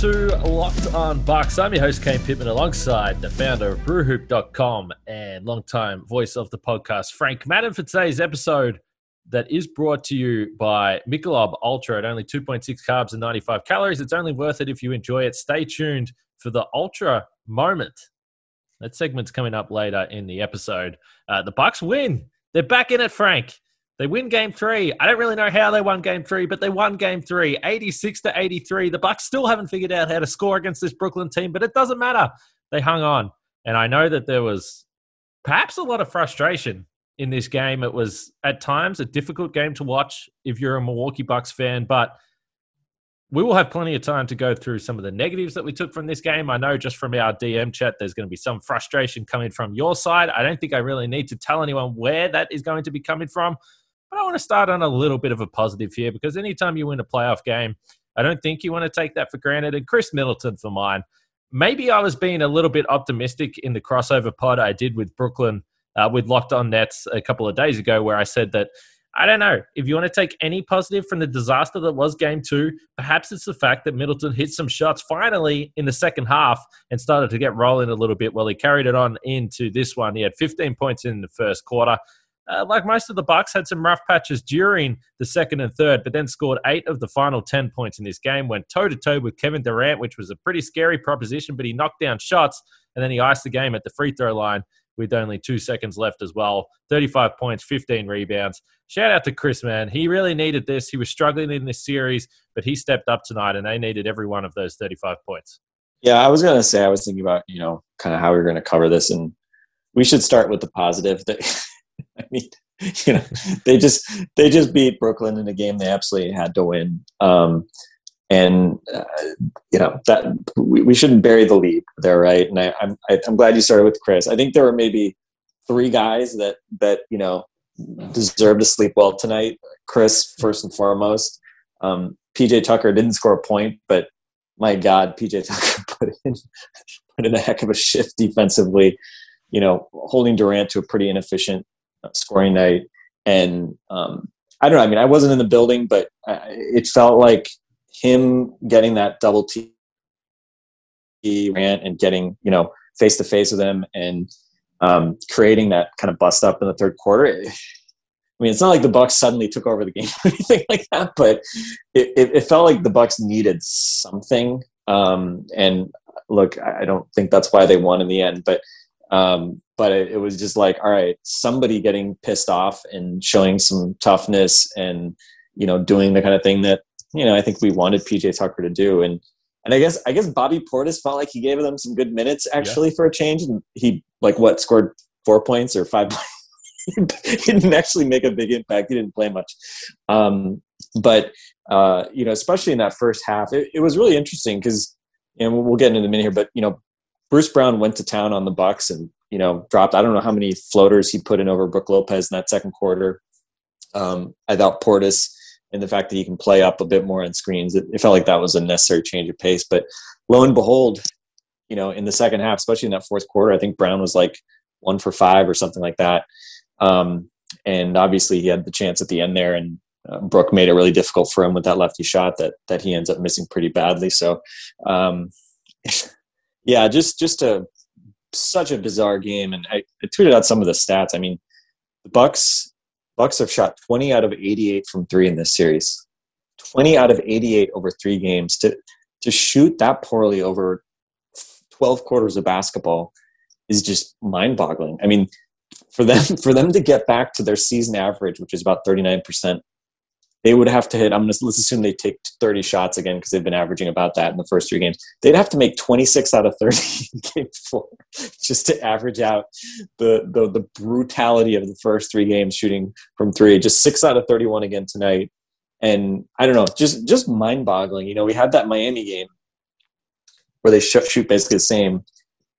To Locked On Bucks. I'm your host, Kane Pitman, alongside the founder of brewhoop.com and longtime voice of the podcast, Frank Madden, for today's episode that is brought to you by Michelob Ultra at only 2.6 carbs and 95 calories. It's only worth it if you enjoy it. Stay tuned for the Ultra moment. That segment's coming up later in the episode. Uh, the Bucks win. They're back in it, Frank. They win game three. I don't really know how they won game three, but they won game three, 86 to 83. The Bucks still haven't figured out how to score against this Brooklyn team, but it doesn't matter. They hung on. And I know that there was perhaps a lot of frustration in this game. It was at times a difficult game to watch if you're a Milwaukee Bucks fan, but we will have plenty of time to go through some of the negatives that we took from this game. I know just from our DM chat, there's going to be some frustration coming from your side. I don't think I really need to tell anyone where that is going to be coming from. But I want to start on a little bit of a positive here because anytime you win a playoff game, I don't think you want to take that for granted. And Khris Middleton for mine. Maybe I was being a little bit optimistic in the crossover pod I did with Brooklyn uh, with Locked On Nets a couple of days ago, where I said that I don't know if you want to take any positive from the disaster that was game two. Perhaps it's the fact that Middleton hit some shots finally in the second half and started to get rolling a little bit. Well, he carried it on into this one. He had 15 points in the first quarter uh, like most of the Bucks, had some rough patches during the second and third, but then scored eight of the final ten points in this game. Went toe to toe with Kevin Durant, which was a pretty scary proposition, but he knocked down shots and then he iced the game at the free throw line with only two seconds left as well. 35 points, 15 rebounds. Shout out to Khris, man. He really needed this. He was struggling in this series, but he stepped up tonight and they needed every one of those 35 points. Yeah, I was going to say, I was thinking about, you know, kind of how we are going to cover this. And we should start with the positive. That I mean, you know, they just they just beat Brooklyn in a game they absolutely had to win. Um, and uh, you know that we, we shouldn't bury the lead there, right? And I, I'm am i am glad you started with Khris. I think there were maybe three guys that that you know deserve to sleep well tonight. Khris, first and foremost. Um, PJ Tucker didn't score a point, but my God, PJ Tucker put in put in a heck of a shift defensively. You know, holding Durant to a pretty inefficient scoring night. And um, I don't know. I mean, I wasn't in the building, but I, it felt like him getting that double T rant and getting you know face to face with him and um, creating that kind of bust up in the third quarter. I mean, it's not like the Bucks suddenly took over the game or anything like that, but it, it, it felt like the Bucks needed something. Um, and look, I don't think that's why they won in the end, but um, but it, it, was just like, all right, somebody getting pissed off and showing some toughness and, you know, doing the kind of thing that, you know, I think we wanted PJ Tucker to do. And, and I guess, I guess Bobby Portis felt like he gave them some good minutes actually yeah. for a change. And he like what scored four points or five points. he didn't actually make a big impact. He didn't play much. Um, but, uh, you know, especially in that first half, it, it was really interesting because, and we'll get into the minute here, but, you know, Bruce Brown went to town on the Bucks and you know dropped. I don't know how many floaters he put in over Brook Lopez in that second quarter. Um, I thought Portis and the fact that he can play up a bit more on screens, it, it, felt like that was a necessary change of pace. But lo and behold, you know, in the second half, especially in that fourth quarter, I think Brown was like one for five or something like that. Um, and obviously, he had the chance at the end there, and uh, Brook made it really difficult for him with that lefty shot that that he ends up missing pretty badly. So. Um, yeah, just just a such a bizarre game, and I, I tweeted out some of the stats. I mean, the Bucks Bucks have shot 20 out of 88 from three in this series. 20 out of 88 over three games to to shoot that poorly over 12 quarters of basketball is just mind-boggling. I mean, for them for them to get back to their season average, which is about 39% they would have to hit. I'm just let's assume they take 30 shots again because they've been averaging about that in the first three games. They'd have to make 26 out of 30 in game four just to average out the, the the brutality of the first three games shooting from three. Just six out of 31 again tonight, and I don't know, just just mind boggling. You know, we had that Miami game where they shoot basically the same,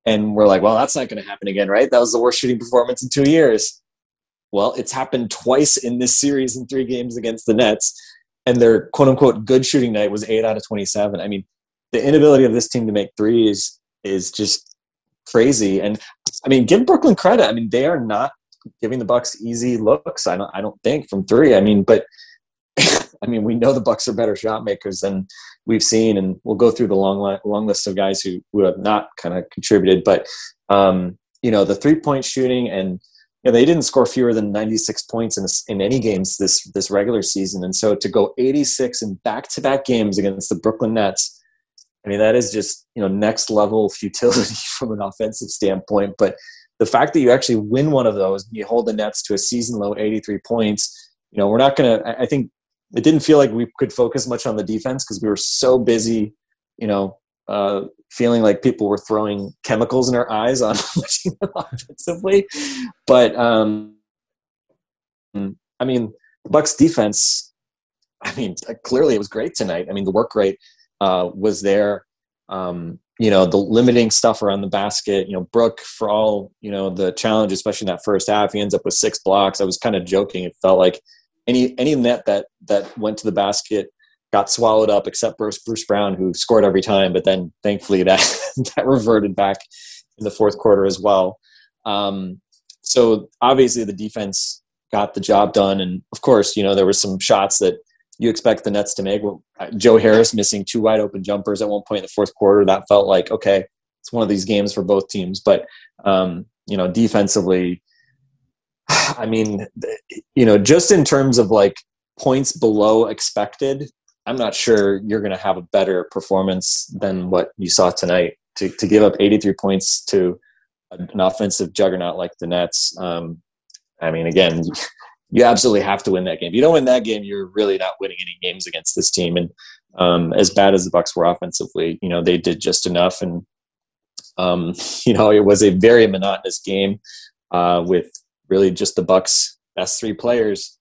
and we're like, well, that's not going to happen again, right? That was the worst shooting performance in two years well, it's happened twice in this series in three games against the Nets, and their quote unquote good shooting night was eight out of 27. I mean, the inability of this team to make threes is just crazy. And I mean, give Brooklyn credit. I mean, they are not giving the Bucks easy looks. I don't. I don't think from three. I mean, but I mean, we know the Bucks are better shot makers than we've seen, and we'll go through the long long list of guys who who have not kind of contributed. But um, you know, the three point shooting and know, they didn't score fewer than 96 points in, in any games this this regular season, and so to go 86 in back-to-back games against the Brooklyn Nets, I mean that is just you know next level futility from an offensive standpoint. But the fact that you actually win one of those, and you hold the Nets to a season low 83 points. You know, we're not going to. I think it didn't feel like we could focus much on the defense because we were so busy, you know, uh, feeling like people were throwing chemicals in our eyes on watching them offensively. But um, I mean, the Bucks defense. I mean, clearly it was great tonight. I mean, the work rate uh, was there. Um, you know, the limiting stuff around the basket. You know, Brook for all you know the challenge, especially in that first half, he ends up with six blocks. I was kind of joking. It felt like any any net that that went to the basket got swallowed up, except Bruce, Bruce Brown, who scored every time. But then thankfully that that reverted back in the fourth quarter as well. Um, so obviously the defense got the job done, and of course, you know there were some shots that you expect the Nets to make. Joe Harris missing two wide open jumpers at one point in the fourth quarter. That felt like okay, it's one of these games for both teams. But um, you know, defensively, I mean, you know, just in terms of like points below expected, I'm not sure you're going to have a better performance than what you saw tonight. To, to give up 83 points to an offensive juggernaut like the Nets, um, I mean, again, you absolutely have to win that game. If you don't win that game, you're really not winning any games against this team. And um, as bad as the Bucks were offensively, you know, they did just enough. And um, you know, it was a very monotonous game uh, with really just the Bucks' best three players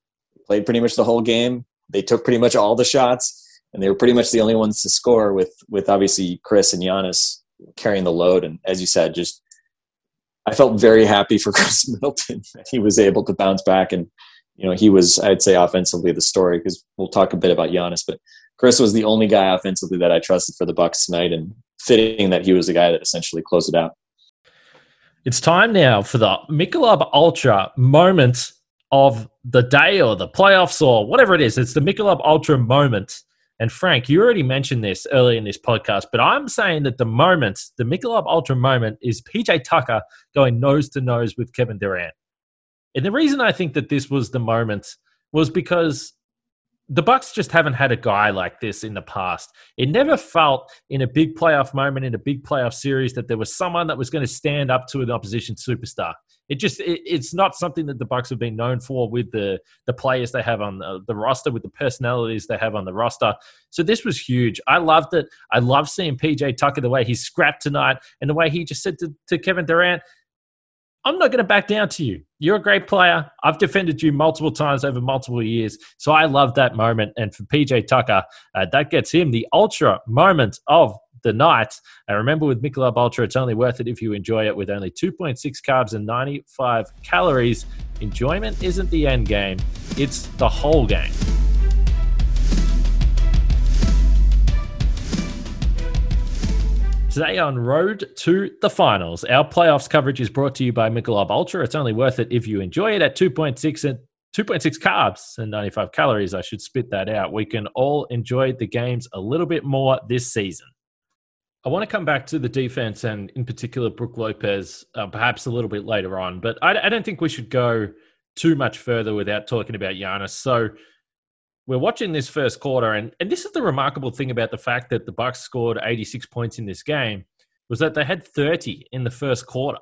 played pretty much the whole game they took pretty much all the shots, and they were pretty much the only ones to score. With with obviously Khris and Giannis carrying the load, and as you said, just I felt very happy for Khris Middleton that he was able to bounce back, and you know he was I'd say offensively the story because we'll talk a bit about Giannis, but Khris was the only guy offensively that I trusted for the Bucks tonight, and fitting that he was the guy that essentially closed it out. It's time now for the Michelob Ultra moment of the day or the playoffs or whatever it is. It's the Michelob Ultra moment. And Frank, you already mentioned this early in this podcast, but I'm saying that the moment, the Michelob Ultra moment, is PJ Tucker going nose to nose with Kevin Durant. And the reason I think that this was the moment was because the Bucks just haven't had a guy like this in the past. It never felt in a big playoff moment in a big playoff series that there was someone that was going to stand up to an opposition superstar. It just it, it's not something that the Bucks have been known for with the the players they have on the, the roster, with the personalities they have on the roster. So this was huge. I loved it. I love seeing PJ Tucker the way he scrapped tonight and the way he just said to, to Kevin Durant, I'm not going to back down to you. You're a great player. I've defended you multiple times over multiple years. So I love that moment. And for PJ Tucker, uh, that gets him the ultra moment of the night. And remember, with Michelob Ultra, it's only worth it if you enjoy it with only 2.6 carbs and 95 calories. Enjoyment isn't the end game, it's the whole game. Today on Road to the Finals, our playoffs coverage is brought to you by Michelob Ultra. It's only worth it if you enjoy it at 2.6 and 2.6 carbs and 95 calories. I should spit that out. We can all enjoy the games a little bit more this season. I want to come back to the defense and, in particular, Brook Lopez, uh, perhaps a little bit later on. But I, I don't think we should go too much further without talking about Giannis. So we're watching this first quarter, and, and this is the remarkable thing about the fact that the Bucks scored 86 points in this game was that they had 30 in the first quarter.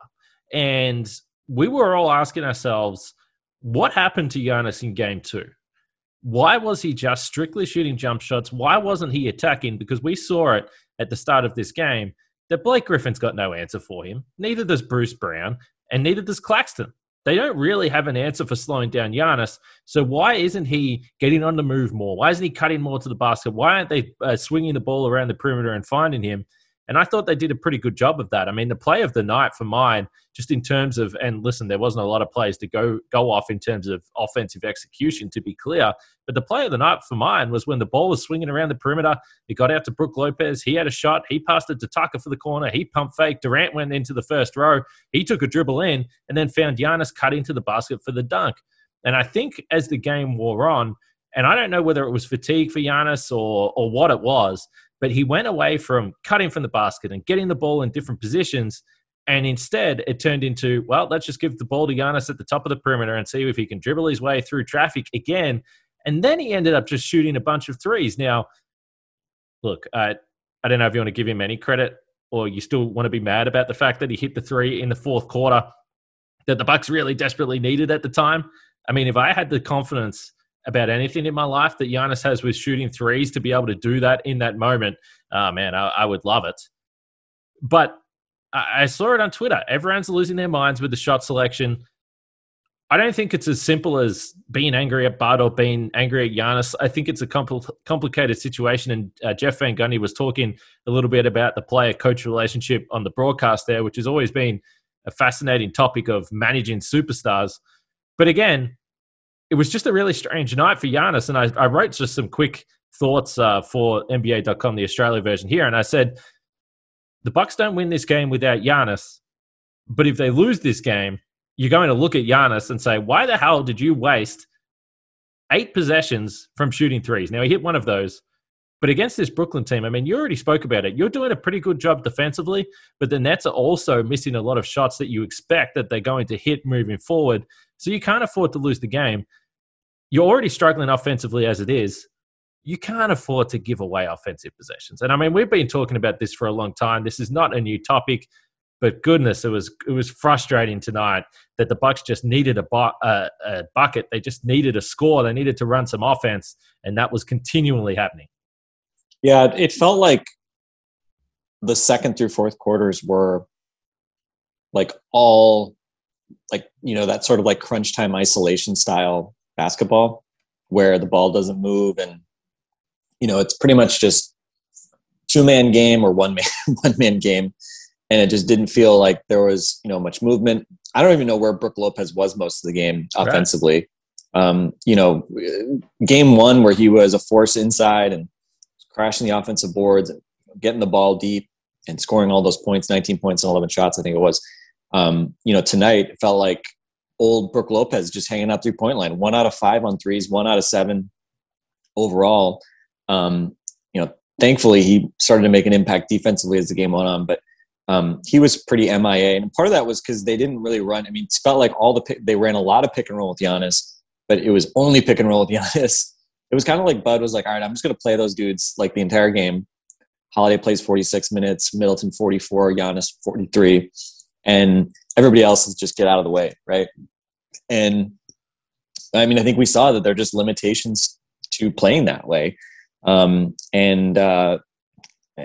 And we were all asking ourselves, what happened to Giannis in game two? why was he just strictly shooting jump shots? Why wasn't he attacking? Because we saw it at the start of this game that Blake Griffin's got no answer for him. Neither does Bruce Brown, and neither does Claxton. They don't really have an answer for slowing down Giannis. So why isn't he getting on the move more? Why isn't he cutting more to the basket? Why aren't they uh, swinging the ball around the perimeter and finding him? And I thought they did a pretty good job of that. I mean, the play of the night for mine, just in terms of, and listen, there wasn't a lot of plays to go go off in terms of offensive execution, to be clear. But the play of the night for mine was when the ball was swinging around the perimeter. It got out to Brook Lopez. He had a shot. He passed it to Tucker for the corner. He pump fake. Durant went into the first row. He took a dribble in and then found Giannis cut into the basket for the dunk. And I think as the game wore on, and I don't know whether it was fatigue for Giannis or or what it was, but he went away from cutting from the basket and getting the ball in different positions. And instead, it turned into, well, let's just give the ball to Giannis at the top of the perimeter and see if he can dribble his way through traffic again. And then he ended up just shooting a bunch of threes. Now, look, I, I don't know if you want to give him any credit or you still want to be mad about the fact that he hit the three in the fourth quarter that the Bucks really desperately needed at the time. I mean, if I had the confidence about anything in my life that Giannis has with shooting threes to be able to do that in that moment, oh man, I, I would love it. But I, I saw it on Twitter. Everyone's losing their minds with the shot selection. I don't think it's as simple as being angry at Bud or being angry at Giannis. I think it's a compl- complicated situation. And uh, Jeff Van Gundy was talking a little bit about the player coach relationship on the broadcast there, which has always been a fascinating topic of managing superstars. But again, it was just a really strange night for Giannis. And I, I wrote just some quick thoughts uh, for NBA.com, the Australia version here. And I said, the Bucks don't win this game without Giannis. But if they lose this game, you're going to look at Giannis and say, why the hell did you waste eight possessions from shooting threes? Now, he hit one of those. But against this Brooklyn team, I mean, you already spoke about it. You're doing a pretty good job defensively, but the Nets are also missing a lot of shots that you expect that they're going to hit moving forward. So you can't afford to lose the game. You're already struggling offensively as it is. You can't afford to give away offensive possessions. And I mean, we've been talking about this for a long time. This is not a new topic, but goodness, it was it was frustrating tonight that the Bucks just needed a, bu- a, a bucket. They just needed a score. They needed to run some offense, and that was continually happening. Yeah, it felt like the second through fourth quarters were like all like you know that sort of like crunch time isolation style basketball where the ball doesn't move and you know it's pretty much just two man game or one man one man game. And it just didn't feel like there was you know much movement. I don't even know where brook lopez was most of the game offensively. Right. um, you know game one where he was a force inside and crashing the offensive boards and getting the ball deep and scoring all those points 19 points and 11 shots i think it was um, you know, tonight it felt like old Brook Lopez just hanging out three point line, one out of five on threes, one out of seven overall. Um, you know, thankfully he started to make an impact defensively as the game went on, but um, he was pretty MIA. And part of that was because they didn't really run. I mean, it felt like all the pick, they ran a lot of pick and roll with Giannis, but it was only pick and roll with Giannis. It was kind of like Bud was like, all right, I'm just going to play those dudes like the entire game. Holiday plays 46 minutes, Middleton 44, Giannis 43 and everybody else is just get out of the way, right? And I mean, I think we saw that there are just limitations to playing that way. Um, and uh,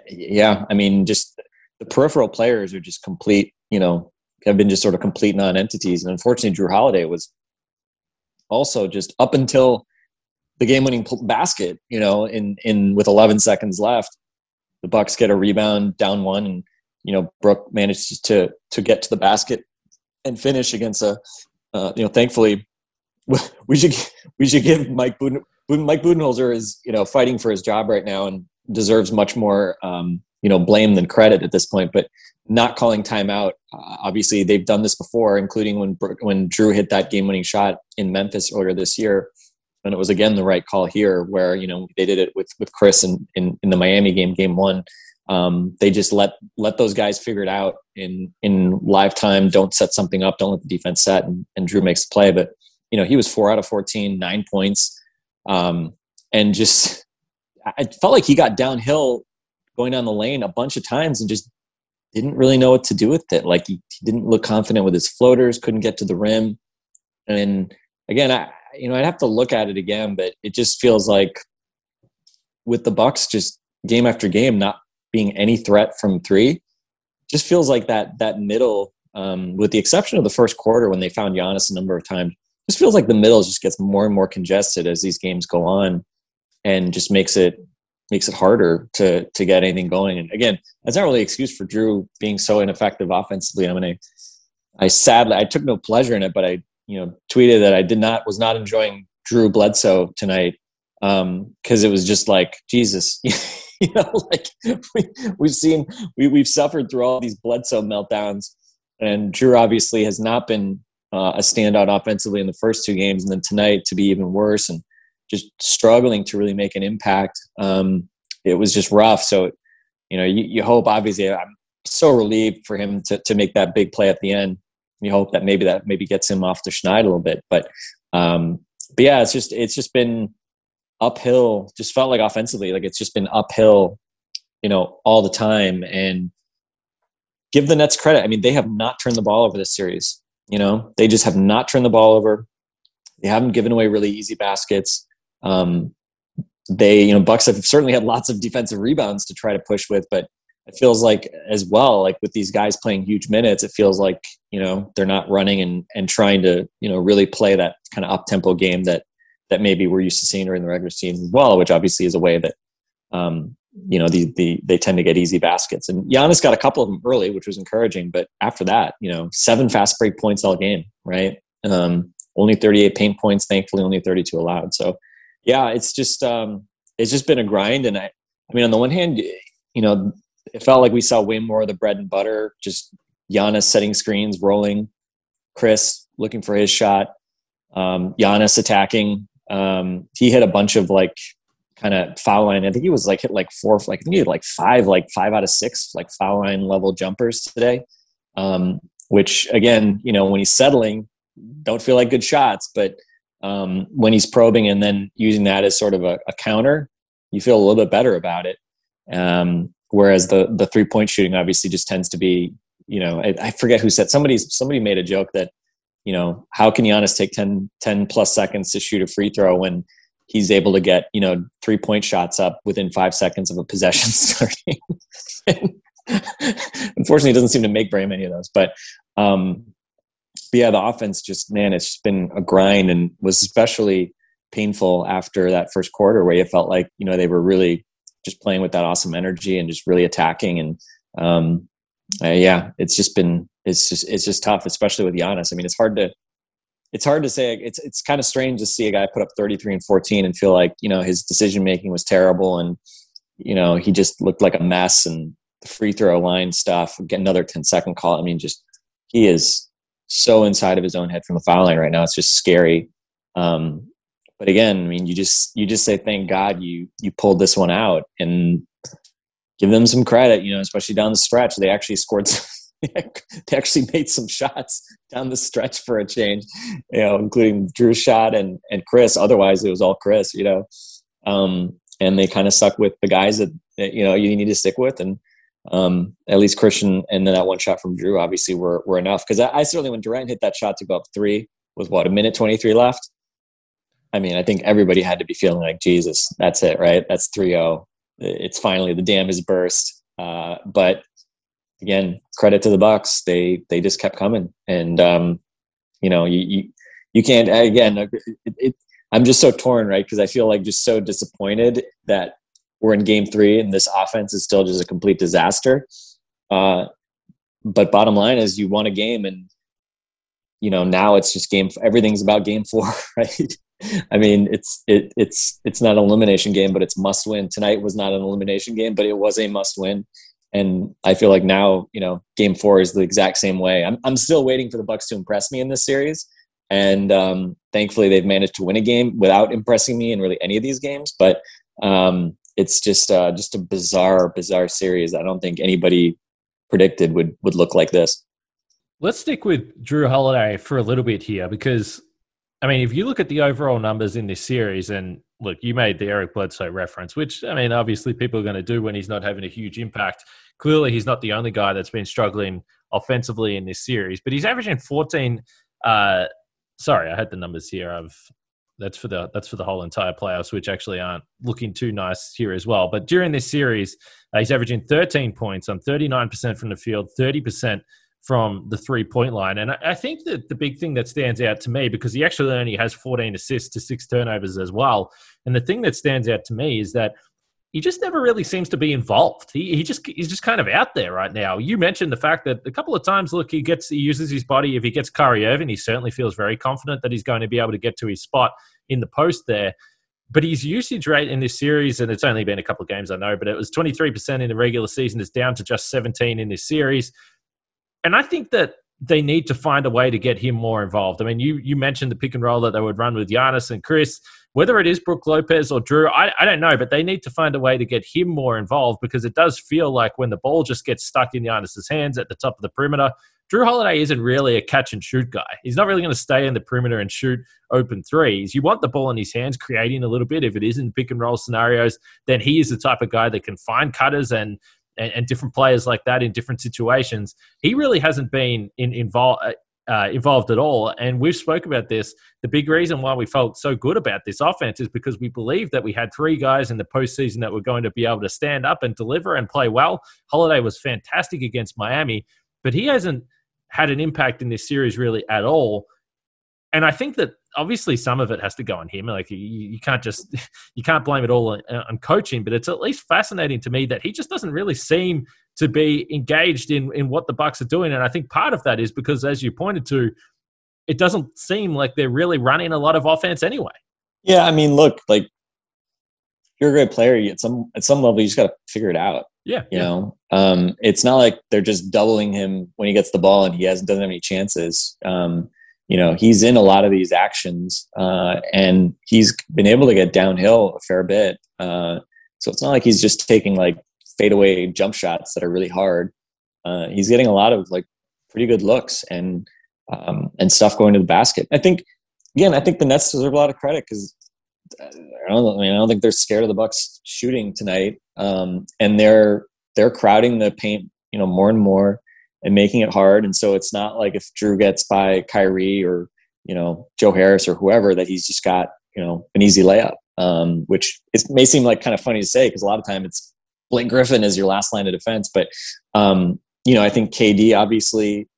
yeah, I mean, just the peripheral players are just complete, you know, have been just sort of complete non-entities. And unfortunately, Jrue Holiday was also just up until the game-winning basket, you know, in in with 11 seconds left, the Bucks get a rebound down one, and you know, Brook managed to to get to the basket and finish against a, uh, you know, thankfully, we should we should give Mike Buden, Mike Budenholzer is you know fighting for his job right now and deserves much more um, you know blame than credit at this point. But not calling timeout, uh, obviously they've done this before, including when when Jrue hit that game winning shot in Memphis earlier this year. And it was again the right call here, where you know they did it with with Khris in, in, in the Miami game, game one um, they just let let those guys figure it out in in live time. Don't set something up. Don't let the defense set, and, and Jrue makes the play. But you know he was four out of 14, nine points, um, and just I felt like he got downhill going down the lane a bunch of times and just didn't really know what to do with it. Like he, he didn't look confident with his floaters, couldn't get to the rim, and again, I, you know, I'd have to look at it again, but it just feels like with the Bucks just game after game not being any threat from three, just feels like that that middle, um, with the exception of the first quarter when they found Giannis a number of times, just feels like the middle just gets more and more congested as these games go on, and just makes it makes it harder to to get anything going. And again, that's not really an excuse for Jrue being so ineffective offensively. I mean, I, I sadly I took no pleasure in it, but I you know tweeted that I did not was not enjoying Drew Bledsoe tonight because um, it was just like Jesus. you know, like we, we've seen we, we've suffered through all these Bledsoe meltdowns, and Jrue obviously has not been uh, a standout offensively in the first two games, and then tonight to be even worse and just struggling to really make an impact. Um, it was just rough. So, you know, you, you hope obviously I'm so relieved for him to to make that big play at the end. You hope that maybe that maybe gets him off the schneid a little bit, but um, but yeah, it's just it's just been uphill. Just felt like offensively, like it's just been uphill, you know, all the time. And give the Nets credit. I mean, they have not turned the ball over this series. You know, they just have not turned the ball over. They haven't given away really easy baskets. Um, they, you know, Bucks have certainly had lots of defensive rebounds to try to push with, but it feels like as well, like with these guys playing huge minutes, it feels like you know they're not running and and trying to you know really play that kind of up tempo game that that maybe we're used to seeing during the regular season as well, which obviously is a way that um, you know the, the they tend to get easy baskets. And Giannis got a couple of them early, which was encouraging. But after that, you know, seven fast break points all game, right? Um, only 38 paint points, thankfully, only 32 allowed. So yeah, it's just um, it's just been a grind. And I, I mean, on the one hand, you know, it felt like we saw way more of the bread and butter, just Giannis setting screens, rolling, Khris looking for his shot, um, Giannis attacking, um, he hit a bunch of like kind of foul line. I think he was like hit like four, like I think he had like five, like five out of six, like foul line level jumpers today. Um, which again, you know, when he's settling, don't feel like good shots, but um, when he's probing and then using that as sort of a, a counter, you feel a little bit better about it. Um, whereas the the three point shooting obviously just tends to be, you know, I, I forget who said somebody somebody made a joke that you know, how can Giannis take 10, 10 plus seconds to shoot a free throw when he's able to get, you know, three point shots up within five seconds of a possession starting? Unfortunately, it doesn't seem to make very many of those. But, um, but yeah, the offense just, man, it's just been a grind and was especially painful after that first quarter where it felt like, you know, they were really just playing with that awesome energy and just really attacking. And, um, uh, yeah, it's just been it's just it's just tough, especially with Giannis. I mean, it's hard to it's hard to say. It's it's kind of strange to see a guy put up 33 and 14 and feel like you know his decision making was terrible and you know he just looked like a mess and the free throw line stuff. Get another 10 second call. I mean, just he is so inside of his own head from the foul line right now. It's just scary. Um, but again, I mean, you just you just say thank God you you pulled this one out and give them some credit. You know, especially down the stretch, they actually scored. they actually made some shots down the stretch for a change, you know, including Jrue's shot and and Khris. Otherwise, it was all Khris, you know. Um, and they kind of stuck with the guys that, that, you know you need to stick with, and um, at least Christian and then that one shot from Jrue obviously were were enough. Because I, I, certainly when Durant hit that shot to go up three with what a minute twenty three left. I mean, I think everybody had to be feeling like Jesus. That's it, right? That's 3-0. It's finally the dam has burst. Uh, but again, credit to the Bucks. They they just kept coming, and um, you know, you you, you can't again. It, it, I'm just so torn, right? Because I feel like just so disappointed that we're in Game Three and this offense is still just a complete disaster. Uh, but bottom line is, you won a game, and you know now it's just game. Everything's about Game Four, right? I mean, it's it, it's it's not an elimination game, but it's must win. Tonight was not an elimination game, but it was a must win and I feel like now, you know, game four is the exact same way. I'm, I'm still waiting for the Bucks to impress me in this series. And um, thankfully they've managed to win a game without impressing me in really any of these games. But um, it's just, uh, just a bizarre, bizarre series. I don't think anybody predicted would, would look like this. Let's stick with Jrue Holiday for a little bit here because, I mean, if you look at the overall numbers in this series, and look, you made the Eric Bledsoe reference, which, I mean, obviously people are going to do when he's not having a huge impact clearly he's not the only guy that's been struggling offensively in this series, but he's averaging 14. Uh, sorry, I had the numbers here. I've that's for the that's for the whole entire playoffs, which actually aren't looking too nice here as well. But during this series, uh, he's averaging 13 points on 39% from the field, 30% from the three point line. And I, I think that the big thing that stands out to me, because he actually only has 14 assists to six turnovers as well. And the thing that stands out to me is that he just never really seems to be involved. He, he just he's just kind of out there right now. You mentioned the fact that a couple of times, look, he gets he uses his body. If he gets Kyrie Irving, he certainly feels very confident that he's going to be able to get to his spot in the post there. But his usage rate in this series, and it's only been a couple of games, I know, but it was 23% in the regular season. It's down to just 17 in this series. And I think that they need to find a way to get him more involved. I mean, you you mentioned the pick and roll that they would run with Giannis and Khris. Whether it is Brook Lopez or Jrue, I, I don't know, but they need to find a way to get him more involved because it does feel like when the ball just gets stuck in Giannis's hands at the top of the perimeter, Jrue Holiday isn't really a catch and shoot guy. He's not really going to stay in the perimeter and shoot open threes. You want the ball in his hands, creating a little bit. If it is in pick and roll scenarios, then he is the type of guy that can find cutters and and, and different players like that in different situations. He really hasn't been in, involved. Uh, involved at all. And we've spoke about this. The big reason why we felt so good about this offense is because we believed that we had three guys in the postseason that were going to be able to stand up and deliver and play well. Holiday was fantastic against Miami, but he hasn't had an impact in this series really at all. And I think that obviously some of it has to go on him. Like you, you can't just you can't blame it all on, on, coaching. But it's at least fascinating to me that he just doesn't really seem to be engaged in in what the Bucks are doing. And I think part of that is because, as you pointed to, it doesn't seem like they're really running a lot of offense anyway. Yeah, I mean, look, like you're a great player. At some at some level, you just got to figure it out. Yeah, you yeah. know, um, it's not like they're just doubling him when he gets the ball and he hasn't doesn't have any chances. Um, you know he's in a lot of these actions uh, and he's been able to get downhill a fair bit uh, so it's not like he's just taking like fadeaway jump shots that are really hard uh, he's getting a lot of like pretty good looks and um, and stuff going to the basket i think again i think the nets deserve a lot of credit because uh, I don't, I, mean, I don't think they're scared of the bucks shooting tonight um, and they're they're crowding the paint you know more and more and making it hard. And so it's not like if Jrue gets by Kyrie or, you know, Joe Harris or whoever that he's just got, you know, an easy layup, um, which it may seem like kind of funny to say because a lot of time it's Blake Griffin as your last line of defense. But, um, you know, I think KD obviously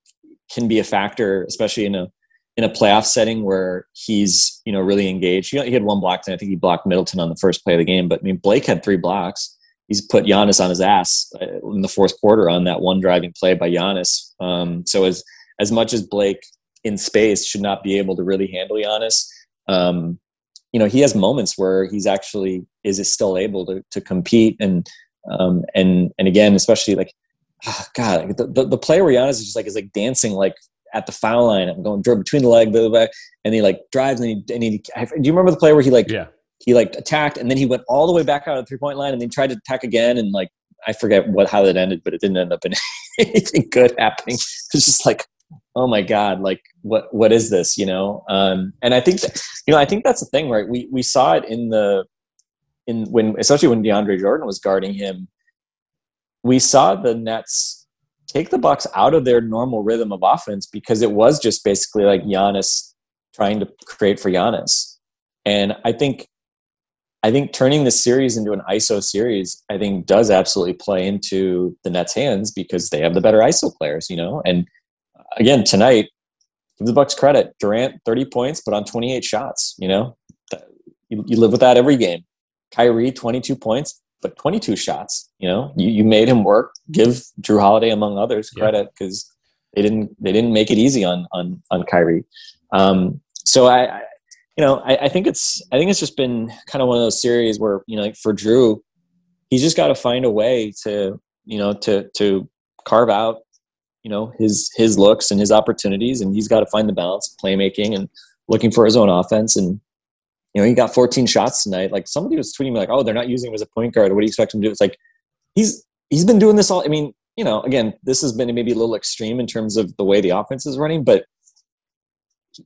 can be a factor, especially in a, in a playoff setting where he's, you know, really engaged. You know, He had one block, and I think he blocked Middleton on the first play of the game. But I mean, Blake had three blocks he's put Giannis on his ass uh, in the fourth quarter on that one driving play by Giannis. Um, so as as much as Blake in space should not be able to really handle Giannis, um, you know he has moments where he's actually is still able to to compete and um, and and again especially like oh God the, the, the player where Giannis is just like is like dancing like at the foul line I'm going dribble between the leg blah, blah, blah, and he like drives and he and he do you remember the play where he like yeah he like attacked and then he went all the way back out of the three point line and then tried to attack again and like I forget what how that ended, but it didn't end up in anything good happening. It's just like, oh my god, like what what is this, you know? Um, and I think that, you know I think that's the thing, right? We we saw it in the in when especially when DeAndre Jordan was guarding him, we saw the Nets take the Bucks out of their normal rhythm of offense because it was just basically like Giannis trying to create for Giannis. And I think I think turning the series into an ISO series, I think does absolutely play into the Nets' hands because they have the better ISO players, you know. And uh, again, tonight, give the Bucks credit. Durant, 30 points, but on 28 shots, you know. You, you live with that every game. Kyrie, 22 points, but 22 shots, you know. You, you made him work. Give Jrue Holiday, among others, credit because they didn't they didn't make it easy on on on Kyrie. Um, so I, you know, I, I, think it's I think it's just been kind of one of those series where you know, like for Jrue, he's just got to find a way to you know to to carve out you know his his looks and his opportunities, and he's got to find the balance of playmaking and looking for his own offense. And you know, he got 14 shots tonight. Like somebody was tweeting me like, "Oh, they're not using him as a point guard. What do you expect him to do?" It's like he's he's been doing this all. I mean, you know, again, this has been maybe a little extreme in terms of the way the offense is running, but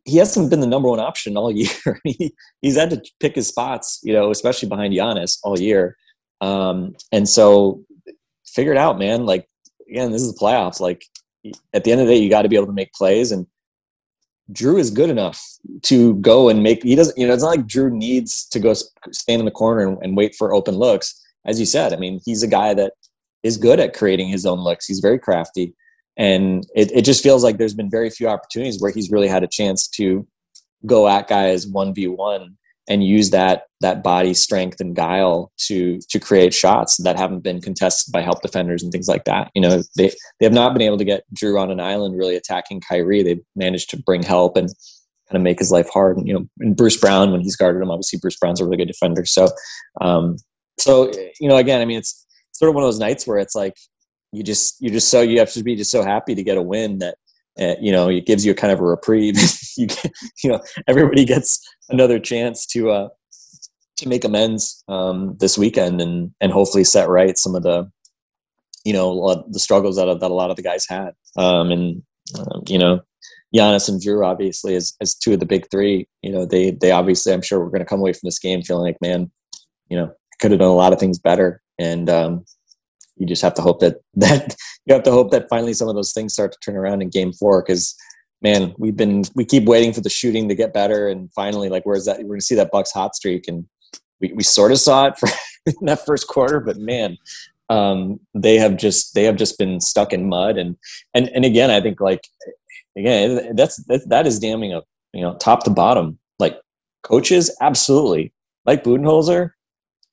he hasn't been the number one option all year. he, he's had to pick his spots, you know, especially behind Giannis all year. Um, and so figure it out, man. Like, again, this is the playoffs. Like, at the end of the day, you got to be able to make plays. And Jrue is good enough to go and make. He doesn't. You know, it's not like Jrue needs to go stand in the corner and, and wait for open looks. As you said, I mean, he's a guy that is good at creating his own looks. He's very crafty, and it, it just feels like there's been very few opportunities where he's really had a chance to go at guys one v one and use that that body strength and guile to to create shots that haven't been contested by help defenders and things like that. You know, they they have not been able to get Jrue on an island really attacking Kyrie. They've managed to bring help and kind of make his life hard. And, you know, and Bruce Brown when he's guarded him, obviously Bruce Brown's a really good defender. So, um, so you know, again, I mean, it's sort of one of those nights where it's like you just you just so you have to be just so happy to get a win that uh, you know it gives you kind of a reprieve you get, you know everybody gets another chance to uh to make amends um this weekend and and hopefully set right some of the you know the struggles that, that a lot of the guys had. Um and um, you know Giannis and Jrue obviously as as two of the big three you know they they obviously I'm sure we're going to come away from this game feeling like man you know could have done a lot of things better. And um you just have to hope that that you have to hope that finally some of those things start to turn around in game four because man we've been we keep waiting for the shooting to get better and finally like where's that we're gonna see that bucks hot streak and we, we sort of saw it for in that first quarter but man um, they have just they have just been stuck in mud and and and again i think like again that's that, that is damning up you know top to bottom like coaches absolutely like budenholzer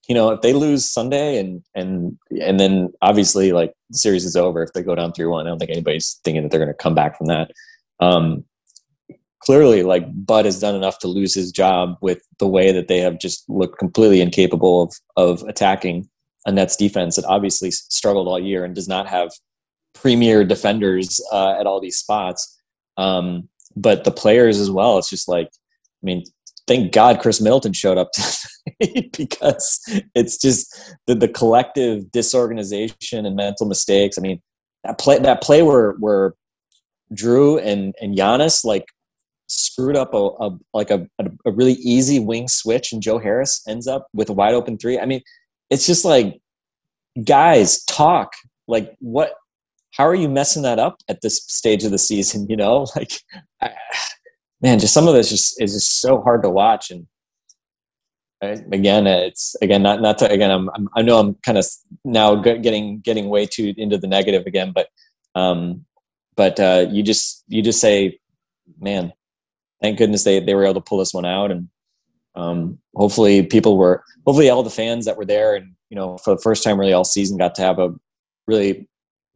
you know, if they lose Sunday and and and then obviously like the series is over if they go down three one. I don't think anybody's thinking that they're going to come back from that. Um, clearly, like Bud has done enough to lose his job with the way that they have just looked completely incapable of of attacking a Nets defense that obviously struggled all year and does not have premier defenders uh, at all these spots. Um, but the players as well. It's just like, I mean, thank God Khris Middleton showed up because it's just the, the collective disorganization and mental mistakes. I mean, that play that play where where Jrue and and Giannis like screwed up a, a like a, a really easy wing switch and Joe Harris ends up with a wide open three. I mean, it's just like guys talk like what how are you messing that up at this stage of the season you know like I, man, just some of this just is just so hard to watch. And again, it's again not not to again. I'm, I'm i know I'm kind of now getting getting way too into the negative again, but um, but uh, you just you just say, man, thank goodness they they were able to pull this one out, and um, hopefully people were hopefully all the fans that were there and you know for the first time really all season got to have a really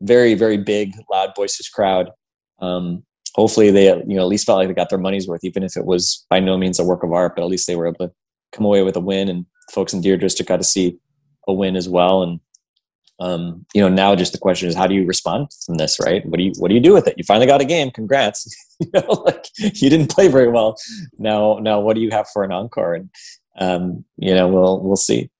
very very big loud boisterous crowd um, hopefully they you know at least felt like they got their money's worth, even if it was by no means a work of art, but at least they were able to come away with a win. And folks in Deer District got to see a win as well. And um, you know, now just the question is, how do you respond from this, right? What do you what do you do with it? You finally got a game. Congrats. you know, like you didn't play very well. Now, now what do you have for an encore? And um, you know, we'll we'll see.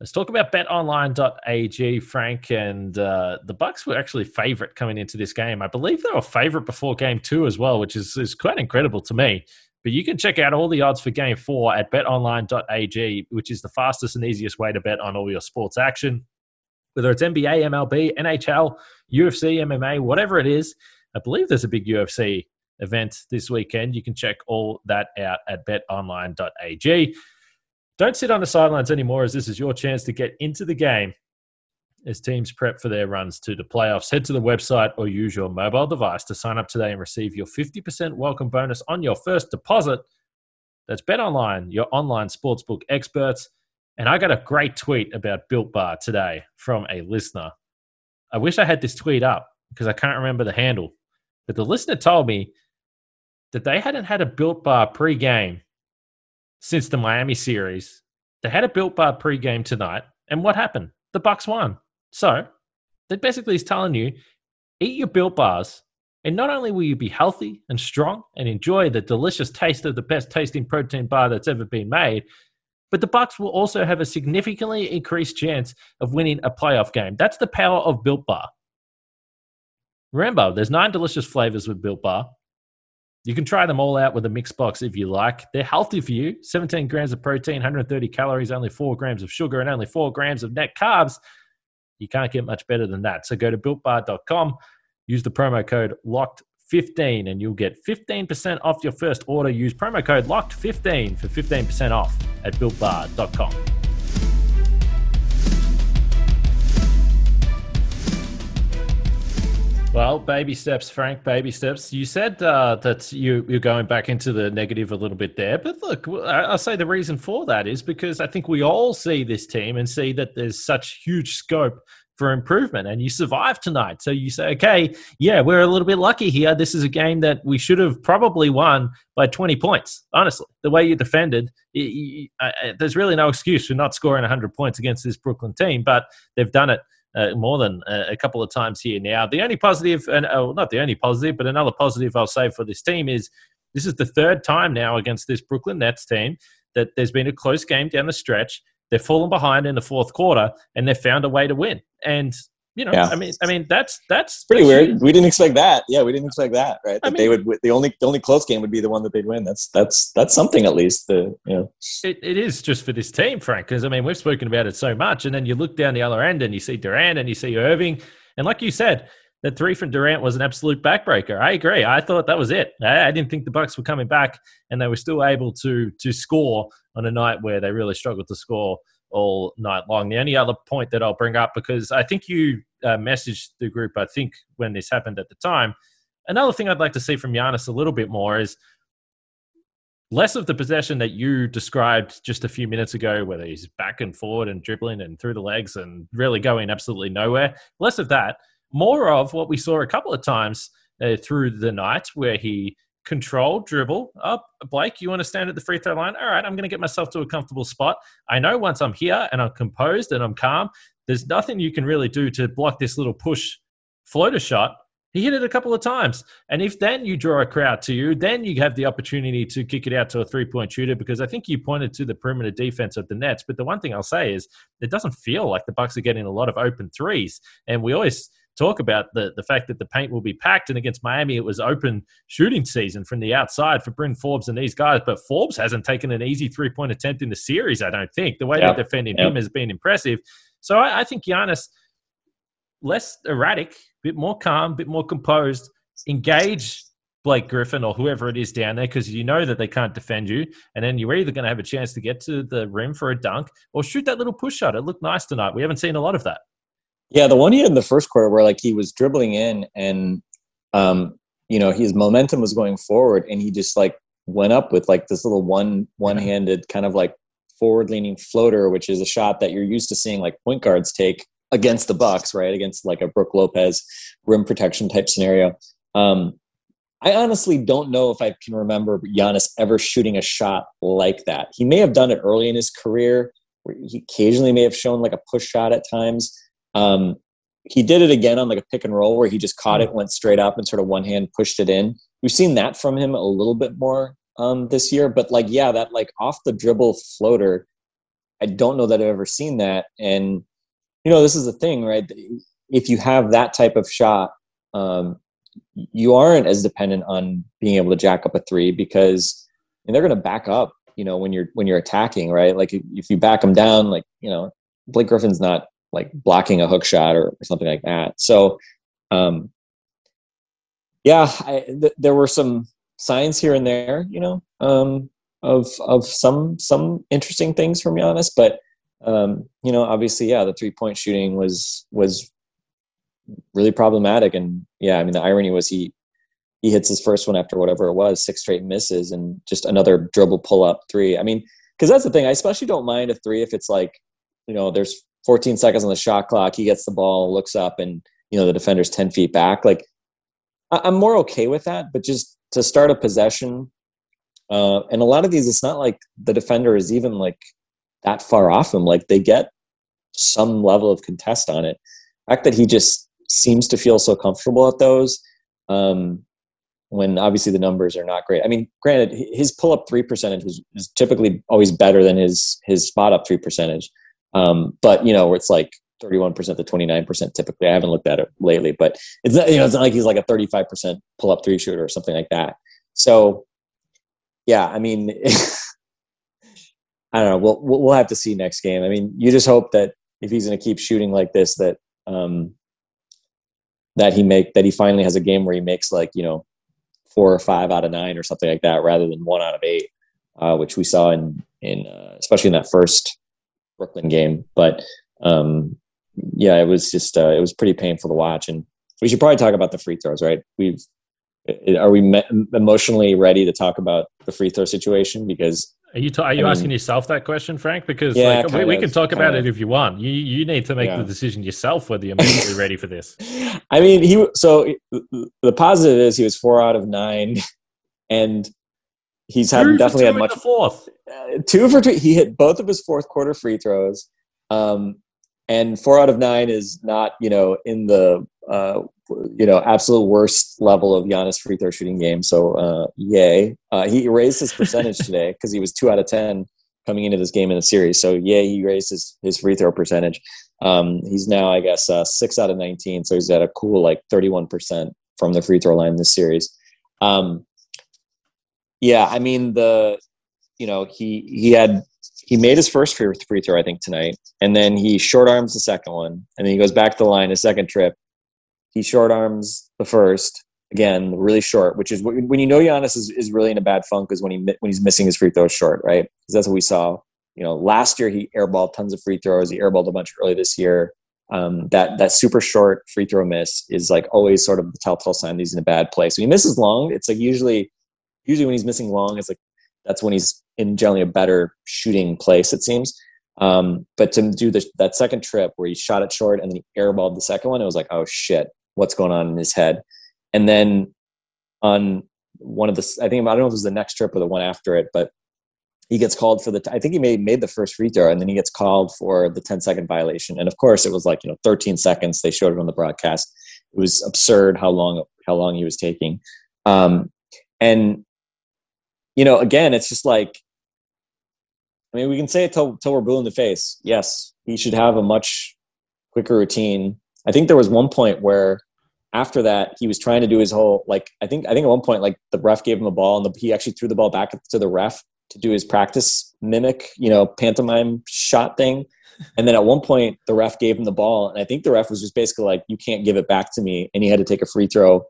Let's talk about betonline.ag, Frank. And uh, the Bucks were actually favorite coming into this game. I believe they were favorite before game two as well, which is, is quite incredible to me. But you can check out all the odds for game four at betonline.ag, which is the fastest and easiest way to bet on all your sports action. Whether it's NBA, MLB, NHL, UFC, MMA, whatever it is, I believe there's a big UFC event this weekend. You can check all that out at betonline.ag. Don't sit on the sidelines anymore, as this is your chance to get into the game as teams prep for their runs to the playoffs. Head to the website or use your mobile device to sign up today and receive your 50% welcome bonus on your first deposit. That's BetOnline, your online sportsbook experts. And I got a great tweet about Built Bar today from a listener. I wish I had this tweet up because I can't remember the handle. But the listener told me that they hadn't had a Built Bar pre-game since the Miami series. They had a built bar pregame tonight, and what happened? The Bucks won. So that basically is telling you, eat your built bars, and not only will you be healthy and strong and enjoy the delicious taste of the best tasting protein bar that's ever been made, but the Bucks will also have a significantly increased chance of winning a playoff game. That's the power of Built Bar. Remember, there's nine delicious flavors with Built Bar. You can try them all out with a mix box if you like. They're healthy for you 17 grams of protein, 130 calories, only 4 grams of sugar, and only 4 grams of net carbs. You can't get much better than that. So go to builtbar.com, use the promo code 15 and you'll get 15% off your first order. Use promo code LOCKED15 for 15% off at builtbar.com. Well, baby steps, Frank. Baby steps. You said uh, that you, you're going back into the negative a little bit there, but look, I'll say the reason for that is because I think we all see this team and see that there's such huge scope for improvement. And you survive tonight, so you say, okay, yeah, we're a little bit lucky here. This is a game that we should have probably won by 20 points. Honestly, the way you defended, you, uh, there's really no excuse for not scoring 100 points against this Brooklyn team, but they've done it uh, more than a, couple of times here now. The only positive, and uh, not the only positive, but another positive I'll say for this team is this is the third time now against this Brooklyn Nets team that there's been a close game down the stretch. They've fallen behind in the fourth quarter, and they've found a way to win. And you know, yeah. I mean, I mean, that's that's pretty weird. We didn't expect that. Yeah, we didn't expect that, right? That I mean, they would. The only the only close game would be the one that they'd win. That's that's that's something at least. The you know, it, it is just for this team, Frank. Because I mean, we've spoken about it so much, and then you look down the other end and you see Durant and you see Irving, and like you said, that three from Durant was an absolute backbreaker. I agree. I thought that was it. I, didn't think the Bucks were coming back, and they were still able to to score on a night where they really struggled to score all night long. The only other point that I'll bring up, because I think you uh, messaged the group, I think, when this happened at the time, another thing I'd like to see from Giannis a little bit more is less of the possession that you described just a few minutes ago, whether he's back and forward and dribbling and through the legs and really going absolutely nowhere. Less of that, more of what we saw a couple of times uh, through the night where he control, dribble. Up, oh, Blake, you want to stand at the free throw line? All right, I'm going to get myself to a comfortable spot. I know once I'm here and I'm composed and I'm calm, there's nothing you can really do to block this little push floater shot. He hit it a couple of times. And if then you draw a crowd to you, then you have the opportunity to kick it out to a three point shooter because I think you pointed to the perimeter defense of the Nets. But the one thing I'll say is it doesn't feel like the Bucks are getting a lot of open threes. And we always talk about the, the fact that the paint will be packed. And against Miami, it was open shooting season from the outside for Bryn Forbes and these guys. But Forbes hasn't taken an easy three point attempt in the series, I don't think. The way they're defending him has been impressive. So I, I think Giannis, less erratic, bit more calm, bit more composed, engage Blake Griffin or whoever it is down there because you know that they can't defend you. And then you're either going to have a chance to get to the rim for a dunk or shoot that little push shot. It looked nice tonight. We haven't seen a lot of that. Yeah, the one he had in the first quarter where like he was dribbling in and um, you know, his momentum was going forward and he just like went up with like this little one one-handed kind of like forward leaning floater, which is a shot that you're used to seeing like point guards take against the Bucks, right? Against like a Brook Lopez rim protection type scenario. Um, I honestly don't know if I can remember Giannis ever shooting a shot like that. He may have done it early in his career. He occasionally may have shown like a push shot at times. Um, he did it again on like a pick and roll where he just caught it, went straight up, and sort of one hand pushed it in. We've seen that from him a little bit more um, this year, but like yeah, that like off the dribble floater, I don't know that I've ever seen that. And you know, this is the thing, right? If you have that type of shot, um, you aren't as dependent on being able to jack up a three because and they're going to back up. You know, when you're when you're attacking, right? Like if you back them down, like you know, Blake Griffin's not like blocking a hook shot or, or something like that. So, um, yeah, I, th- there were some signs here and there, you know, um, of of some some interesting things from Giannis, but um, you know, obviously, yeah, the three point shooting was was really problematic, and yeah, I mean, the irony was he he hits his first one after whatever it was, six straight misses, and just another dribble pull up three. I mean, because that's the thing, I especially don't mind a three if it's like, you know, there's 14 seconds on the shot clock. He gets the ball, looks up, and you know the defender's 10 feet back. Like I'm more okay with that, but just to start a possession, uh, and a lot of these, it's not like the defender is even like that far off him. Like they get some level of contest on it. The fact that he just seems to feel so comfortable at those, um, when obviously the numbers are not great. I mean, granted, his pull up three percentage was, is typically always better than his his spot up three percentage. Um, but you know, where it's like 31% to 29% typically. I haven't looked at it lately, but it's not, you know, it's not like he's like a 35% pull up three shooter or something like that. So yeah, I mean, I don't know. We'll, we'll have to see next game. I mean, you just hope that if he's going to keep shooting like this, that, um, that he make, that he finally has a game where he makes like, you know, four or five out of nine or something like that, rather than one out of eight, uh, which we saw in in uh, especially in that first Brooklyn game. But um, yeah, it was just uh, it was pretty painful to watch, and we should probably talk about the free throws, right? We've are we me- emotionally ready to talk about the free throw situation because are you, ta- are you I mean- asking yourself that question, Frank? Because Yeah, like, we, we can talk about kind it if you want. You you need to make Yeah. the decision yourself whether you're mentally ready for this. I mean, he so the positive is he was four out of nine, and he's had Two definitely had much fourth. uh, two for two. He hit both of his fourth quarter free throws, um, and four out of nine is not you know in the uh, you know absolute worst level of Giannis free throw shooting game. So uh, yay! Uh, he raised his percentage today because he was two out of ten coming into this game in the series. So yay, he raised his his free throw percentage. Um, he's now I guess uh, six out of nineteen, so he's at a cool like thirty one percent from the free throw line in this series. Um, yeah, I mean the you know he he had he made his first free, free throw I think tonight, and then he short arms the second one, and then he goes back to the line his second trip. He short arms the first again, really short, which is when you know Giannis is, is really in a bad funk is when he when he's missing his free throws short, right? Because that's what we saw. You know, last year he airballed tons of free throws. He airballed a bunch early this year. Um, that that super short free throw miss is like always sort of the telltale sign that he's in a bad place. When he misses long, it's like usually usually when he's missing long, it's like that's when he's in generally a better shooting place. It seems. Um, but to do the, that second trip where he shot it short and then he airballed the second one, it was like, oh shit, what's going on in his head? And then on one of the, I think I don't know if it was the next trip or the one after it, but he gets called for the. I think he made made the first free throw, and then he gets called for the 10 second violation. And of course, it was like you know 13 seconds. They showed it on the broadcast. It was absurd how long how long he was taking. Um, and you know, again, it's just like, I mean, we can say it till till we're blue in the face. Yes, he should have a much quicker routine. I think there was one point where after that he was trying to do his whole like I think I think at one point like the ref gave him a ball and the, he actually threw the ball back to the ref to do his practice mimic you know pantomime shot thing. And then at one point the ref gave him the ball. And I think the ref was just basically like you can't give it back to me. And he had to take a free throw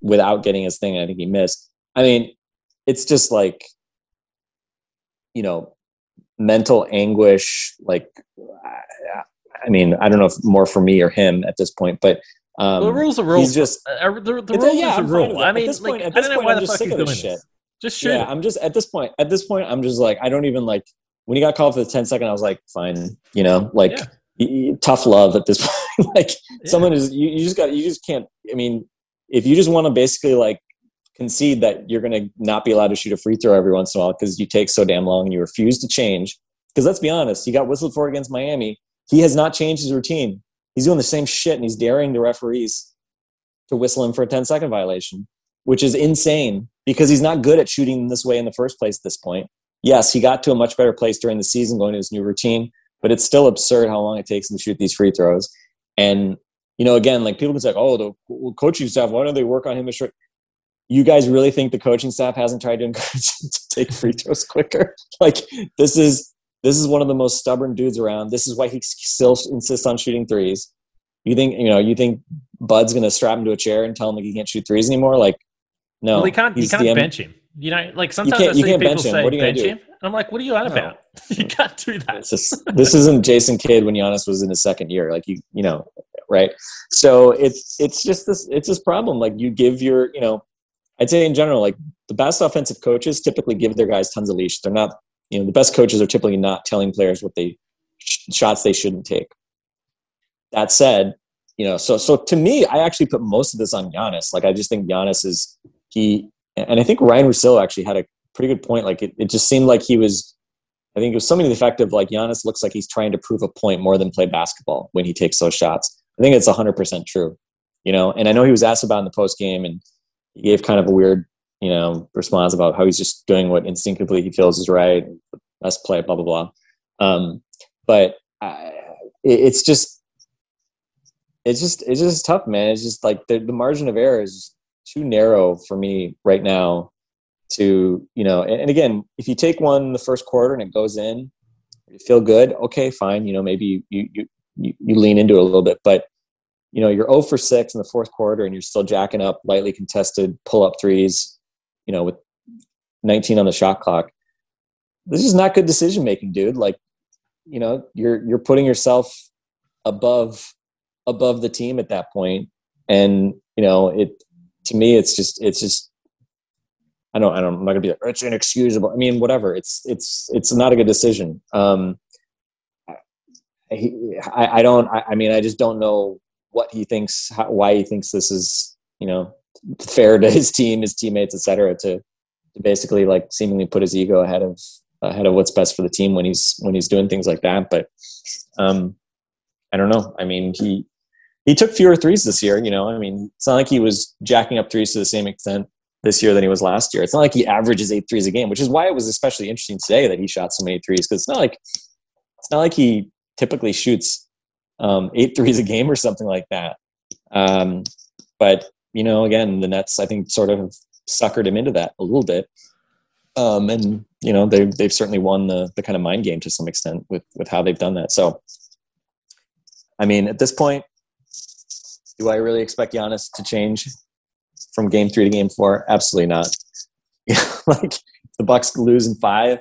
without getting his thing. And I think he missed. I mean it's just like you know mental anguish like I, mean I don't know if more for me or him at this point but um, the rules are rules. he's just Uh, the the It's a- rule yeah, I'm rule. I At mean, this like, point- at I this point, why I'm the just sick of this this. shit. Just shoot yeah i'm just at this point at this point i'm just like i don't even like when he got called for the 10 second i was like fine you know like Yeah. y- y- tough love at this point like Yeah. someone is you, you just got you just can't i mean if you just want to basically like concede that you're going to not be allowed to shoot a free throw every once in a while because you take so damn long and you refuse to change because let's be honest he got whistled for against miami he has not changed his routine he's doing the same shit and he's daring the referees to whistle him for a 10 second violation which is insane because he's not good at shooting this way in the first place at this point. Yes, he got to a much better place during the season going to his new routine, but it's still absurd how long it takes him to shoot these free throws. And, you know, again, like people can say, oh, the coaching staff, why don't they work on him? as short? You guys really think the coaching staff hasn't tried to encourage him to take free throws quicker? Like, this is. This is one of the most stubborn dudes around. This is why he still insists on shooting threes. You think you know? You think Bud's gonna strap him to a chair and tell him like he can't shoot threes anymore? Like, no, well, he can't. You he's can't bench him. You know, like sometimes can't- I you can't people bench him. say What are you bench do? him, and I'm like, what are you on No. about? you can't do that. Just this isn't Jason Kidd when Giannis was in his second year. Like you, you know, right? So it's it's just this it's this problem. Like you give your, you know, I'd say in general, like the best offensive coaches typically give their guys tons of leash. They're not, you know, the best coaches are typically not telling players what they sh- shots they shouldn't take. That said, you know, so so to me, I actually put most of this on Giannis. Like I just think Giannis is he, and I think Ryan Russillo actually had a pretty good point. Like it, it just seemed like he was I think it was something to the effect of like Giannis looks like he's trying to prove a point more than play basketball when he takes those shots. I think it's 100% true, you know. And I know he was asked about in the post game, and he gave kind of a weird, you know, response about how he's just doing what instinctively he feels is right, best play, blah blah blah. Um, but I, it, it's just, it's just, it's just tough, man. It's just like the, the margin of error is too narrow for me right now to you know and, and again if you take one the first quarter and it goes in you feel good okay fine you know maybe you you you, you lean into it a little bit but you know you're 0 for 6 in the fourth quarter and you're still jacking up lightly contested pull up threes you know with 19 on the shot clock. This is not good decision making dude. Like you know you're you're putting yourself above above the team at that point. And you know it to me it's just it's just I don't I don't I'm not gonna be like it's inexcusable. I mean whatever. It's it's it's not a good decision. Um I, I don't I, I mean I just don't know what he thinks how, why he thinks this is you know fair to his team his teammates etc to to basically like seemingly put his ego ahead of ahead of what's best for the team when he's when he's doing things like that but um I don't know I mean he he took fewer threes this year. You know, I mean, it's not like he was jacking up threes to the same extent this year than he was last year. It's not like he averages eight threes a game, which is why it was especially interesting today that he shot so many threes because it's not like it's not like he typically shoots um, eight threes a game or something like that. Um, but you know, again, the Nets I think sort of suckered him into that a little bit. Um, and you know they they've certainly won the the kind of mind game to some extent with with how they've done that. So, I mean, at this point, do I really expect Giannis to change from game three to game four? Absolutely not. like the Bucks lose in five,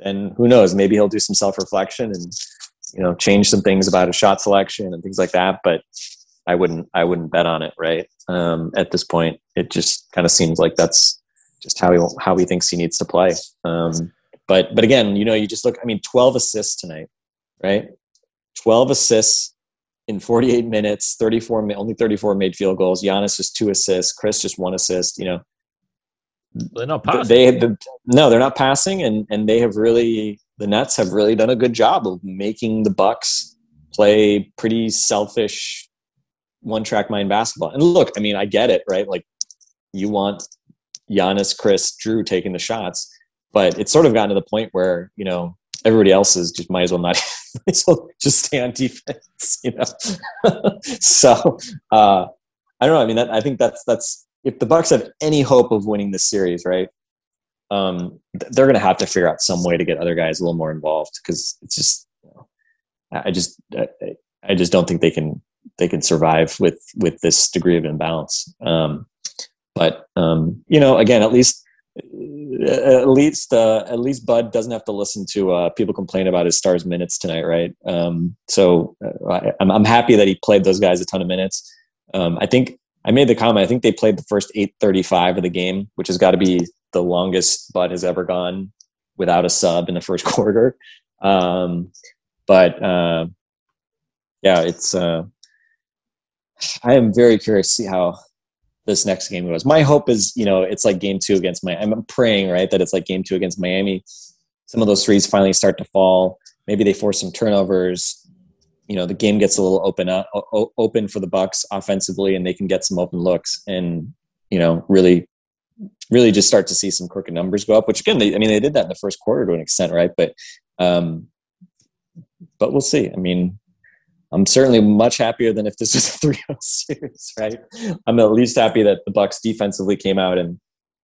and who knows? Maybe he'll do some self reflection and you know change some things about his shot selection and things like that. But I wouldn't I wouldn't bet on it. Right um, at this point, it just kind of seems like that's just how he how he thinks he needs to play. Um, but but again, you know, you just look. I mean, twelve assists tonight, right? Twelve assists in 48 minutes, 34 only 34 made field goals. Giannis just two assists. Khris just one assist. You know, they're not passing. They, they no, they're not passing, and and they have really the Nets have really done a good job of making the Bucks play pretty selfish one track mind basketball. And look, I mean, I get it, right? Like you want Giannis, Khris, Jrue taking the shots, but it's sort of gotten to the point where you know everybody else is just might as well not as well just stay on defense, you know. so uh, I don't know. I mean, that, I think that's that's if the Bucks have any hope of winning this series, right? Um, they're going to have to figure out some way to get other guys a little more involved because it's just, you know, I just, I, I, just don't think they can they can survive with with this degree of imbalance. Um, but um, you know, again, at least at least uh, at least Bud doesn't have to listen to uh, people complain about his stars minutes tonight, right? Um, so uh, I, am I'm happy that he played those guys a ton of minutes. Um, I think I made the comment. I think they played the first 8:35 of the game, which has got to be the longest Bud has ever gone without a sub in the first quarter. Um, but uh, yeah, it's. Uh, I am very curious to see how this next game goes. My hope is, you know, it's like game two against my. I'm praying, right, that it's like game two against Miami. Some of those threes finally start to fall. Maybe they force some turnovers. You know, the game gets a little open up, open for the Bucks offensively, and they can get some open looks and you know really, really just start to see some crooked numbers go up. Which again, they, I mean, they did that in the first quarter to an extent, right? But, um, but we'll see. I mean, I'm certainly much happier than if this was a 3-0 series, right? I'm at least happy that the Bucks defensively came out and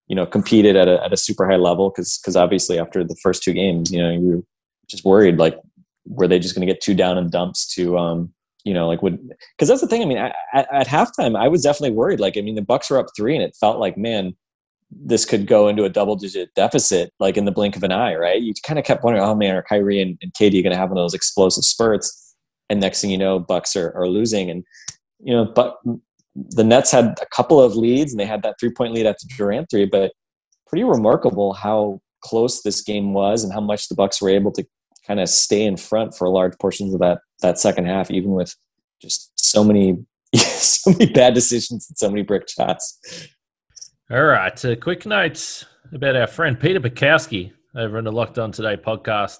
you know competed at a at a super high level because because obviously after the first two games, you know, you're just worried like were they just going to get too down in dumps to um you know like would because that's the thing. I mean, at, at halftime, I was definitely worried. Like, I mean, the Bucks were up three, and it felt like man, this could go into a double digit deficit like in the blink of an eye, right? You kind of kept wondering, oh man, are Kyrie and, and KD going to have one of those explosive spurts? and next thing you know, Bucks are, are losing. And you know, but the Nets had a couple of leads, and they had that three point lead after Durant three. But pretty remarkable how close this game was, and how much the Bucks were able to kind of stay in front for large portions of that that second half, even with just so many so many bad decisions and so many brick shots. All right, uh, quick notes about our friend Peter Bukowski over in the Locked On Today podcast.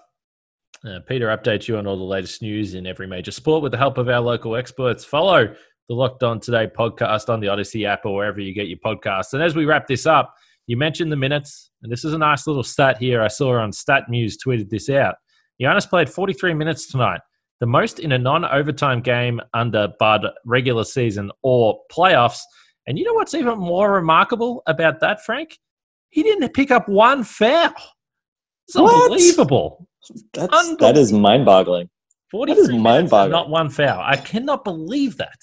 Uh, Peter updates you on all the latest news in every major sport with the help of our local experts. Follow the Locked On Today podcast on the Odyssey app or wherever you get your podcasts. And as we wrap this up, you mentioned the minutes, and this is a nice little stat here. I saw on StatMuse tweeted this out. Giannis played 43 minutes tonight, the most in a non-overtime game under Bud regular season or playoffs. And you know what's even more remarkable about that, Frank? He didn't pick up one foul. It's what? unbelievable. That's, that is mind boggling. Forty is mind boggling. Not one foul. I cannot believe that.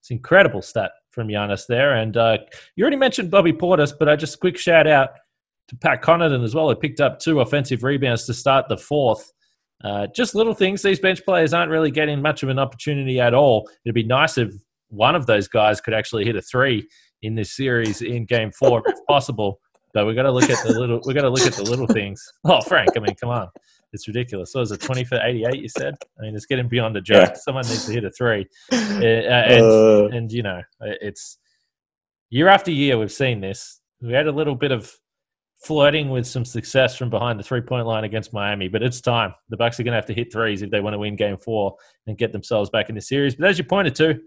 It's an incredible stat from Giannis there. And uh, you already mentioned Bobby Portis, but I just quick shout out to Pat Connaughton as well. He picked up two offensive rebounds to start the fourth. Uh, just little things. These bench players aren't really getting much of an opportunity at all. It'd be nice if one of those guys could actually hit a three in this series in Game Four, if possible. But we got to look at the little. We got to look at the little things. Oh, Frank, I mean, come on, it's ridiculous. So was it twenty for eighty-eight? You said. I mean, it's getting beyond a joke. Yeah. Someone needs to hit a three, uh, and, uh, and you know, it's year after year we've seen this. We had a little bit of flirting with some success from behind the three point line against Miami, but it's time. The Bucks are going to have to hit threes if they want to win Game Four and get themselves back in the series. But as you pointed to,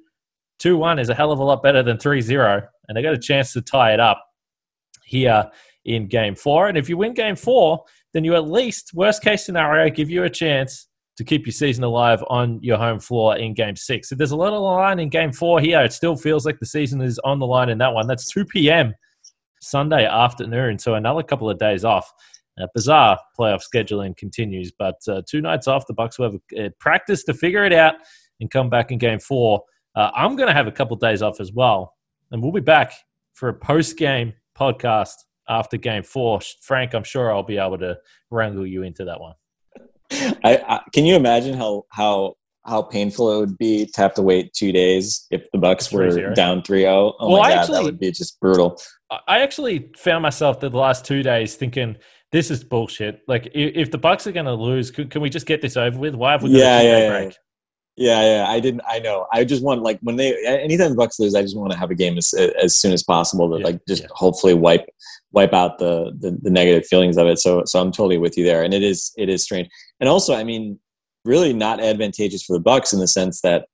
two one is a hell of a lot better than 3-0, and they got a chance to tie it up here in Game Four. And if you win Game Four, then you at least worst case scenario give you a chance to keep your season alive on your home floor in Game Six. If there's a lot the line in Game Four here, it still feels like the season is on the line in that one. That's 2 p.m Sunday afternoon, so another couple of days off. Bizarre playoff scheduling continues, but uh, two nights off, the Bucks will have uh, practice to figure it out and come back in Game Four. Uh, I'm going to have a couple of days off as well, and we'll be back for a post-game podcast after Game Four. Frank, I'm sure I'll be able to wrangle you into that one. I, I, can you imagine how how how painful it would be to have to wait two days if the Bucks were down 3-0. Oh well, my god, actually, that would be just brutal. I actually found myself the last two days thinking this is bullshit. Like if the Bucks are going to lose, can we just get this over with? Why have we got yeah, a yeah, yeah. break? Yeah, yeah. I didn't. I know. I just want like when they anytime the Bucks lose, I just want to have a game as as soon as possible to yeah, like just yeah. hopefully wipe wipe out the, the the negative feelings of it. So so I'm totally with you there. And it is it is strange. And also, I mean, really not advantageous for the Bucks in the sense that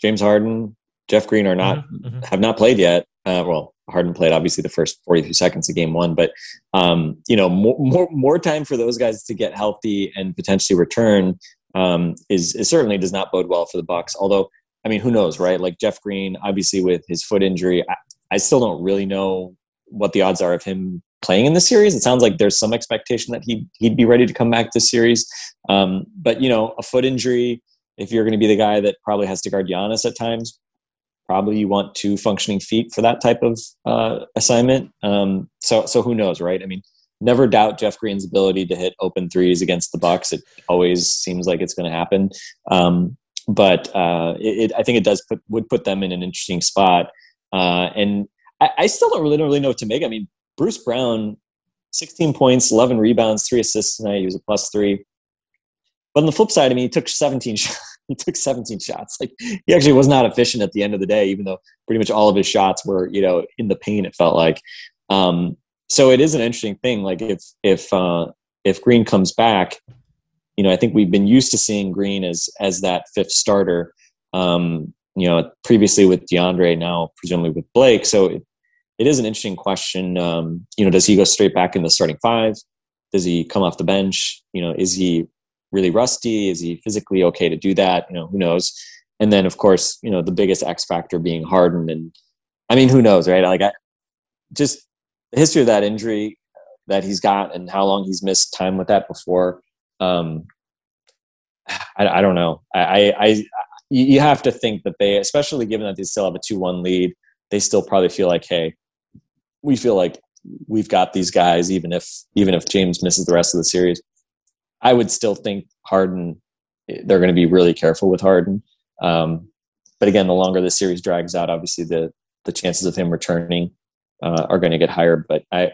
James Harden, Jeff Green are not mm-hmm. mm-hmm. have not played yet. Uh, well, Harden played obviously the first 43 seconds of game one, but um, you know more, more more time for those guys to get healthy and potentially return um, is, is certainly does not bode well for the Bucks. Although I mean, who knows, right? Like Jeff Green, obviously with his foot injury, I, I still don't really know what the odds are of him playing in the series. It sounds like there's some expectation that he he'd be ready to come back this series. Um, but you know, a foot injury, if you're going to be the guy that probably has to guard Giannis at times, probably you want two functioning feet for that type of uh, assignment. Um, so so who knows, right? I mean, never doubt Jeff Green's ability to hit open threes against the Bucks. It always seems like it's going to happen. Um, but uh, it, it, I think it does put would put them in an interesting spot. Uh, and I, I, still don't really don't really know what to make. I mean, Bruce Brown, 16 points, 11 rebounds, three assists tonight. He was a plus three. But on the flip side, I mean, he took 17 shots. he took 17 shots. Like he actually was not efficient at the end of the day, even though pretty much all of his shots were, you know, in the paint. It felt like. Um, so it is an interesting thing. Like if if uh, if Green comes back, you know, I think we've been used to seeing Green as as that fifth starter. Um, you know, previously with DeAndre, now presumably with Blake. So it, it is an interesting question. Um, you know, does he go straight back in the starting five? Does he come off the bench? You know, is he really rusty? Is he physically okay to do that? You know, who knows? And then, of course, you know, the biggest X factor being Harden. And I mean, who knows, right? Like, I, just the history of that injury that he's got and how long he's missed time with that before. Um, I, I don't know. I, I, you have to think that they, especially given that they still have a two-one lead, they still probably feel like, hey, we feel like we've got these guys, even if even if James misses the rest of the series. I would still think Harden. They're going to be really careful with Harden. Um, but again, the longer the series drags out, obviously the the chances of him returning uh, are going to get higher. But I,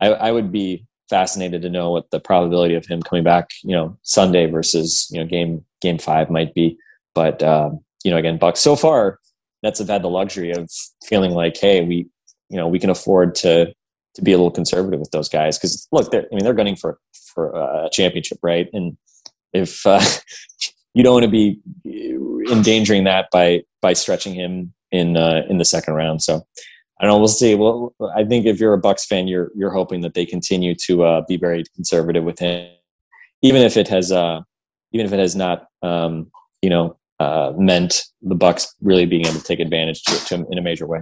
I, I would be fascinated to know what the probability of him coming back, you know, Sunday versus you know game game five might be. But um, you know, again, Bucks so far Nets have had the luxury of feeling like, hey, we you know we can afford to to be a little conservative with those guys because look, I mean they're gunning for for a championship, right? And if uh, you don't want to be endangering that by by stretching him in uh, in the second round, so I don't know. We'll see. Well, I think if you're a Bucks fan, you're you're hoping that they continue to uh, be very conservative with him, even if it has uh, even if it has not um, you know uh, meant the Bucks really being able to take advantage to, to him in a major way.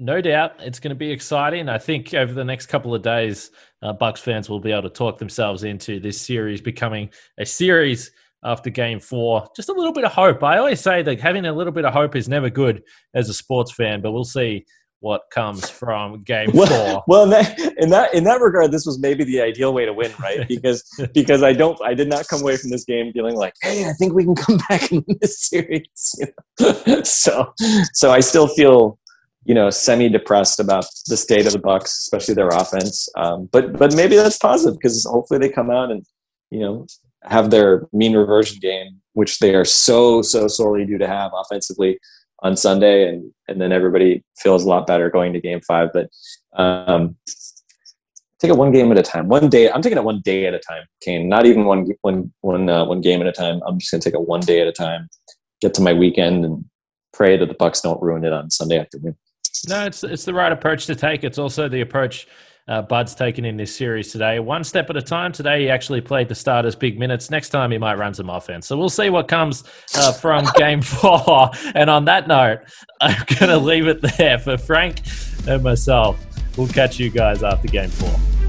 No doubt, it's going to be exciting. I think over the next couple of days, uh, Bucks fans will be able to talk themselves into this series becoming a series after game four. Just a little bit of hope. I always say that having a little bit of hope is never good as a sports fan, but we'll see what comes from game well, four. Well, in that, in that in that regard, this was maybe the ideal way to win, right? Because because I don't I did not come away from this game feeling like, hey, I think we can come back and win this series. You know? so so I still feel you know semi depressed about the state of the Bucks, especially their offense. Um, but but maybe that's positive because hopefully they come out and you know have their mean reversion game, which they are so so sorely due to have offensively on Sunday, and and then everybody feels a lot better going to Game Five. But um, take it one game at a time. One day, I'm taking it one day at a time. Kane, not even one one one uh, one game at a time. I'm just gonna take it one day at a time. Get to my weekend and pray that the Bucks don't ruin it on Sunday afternoon. No, it's it's the right approach to take. It's also the approach uh, Bud's taken in this series today. One step at a time. Today, he actually played the starters big minutes. Next time, he might run some offense. So we'll see what comes uh, from game four. And on that note, I'm going to leave it there for Frank and myself. We'll catch you guys after game four.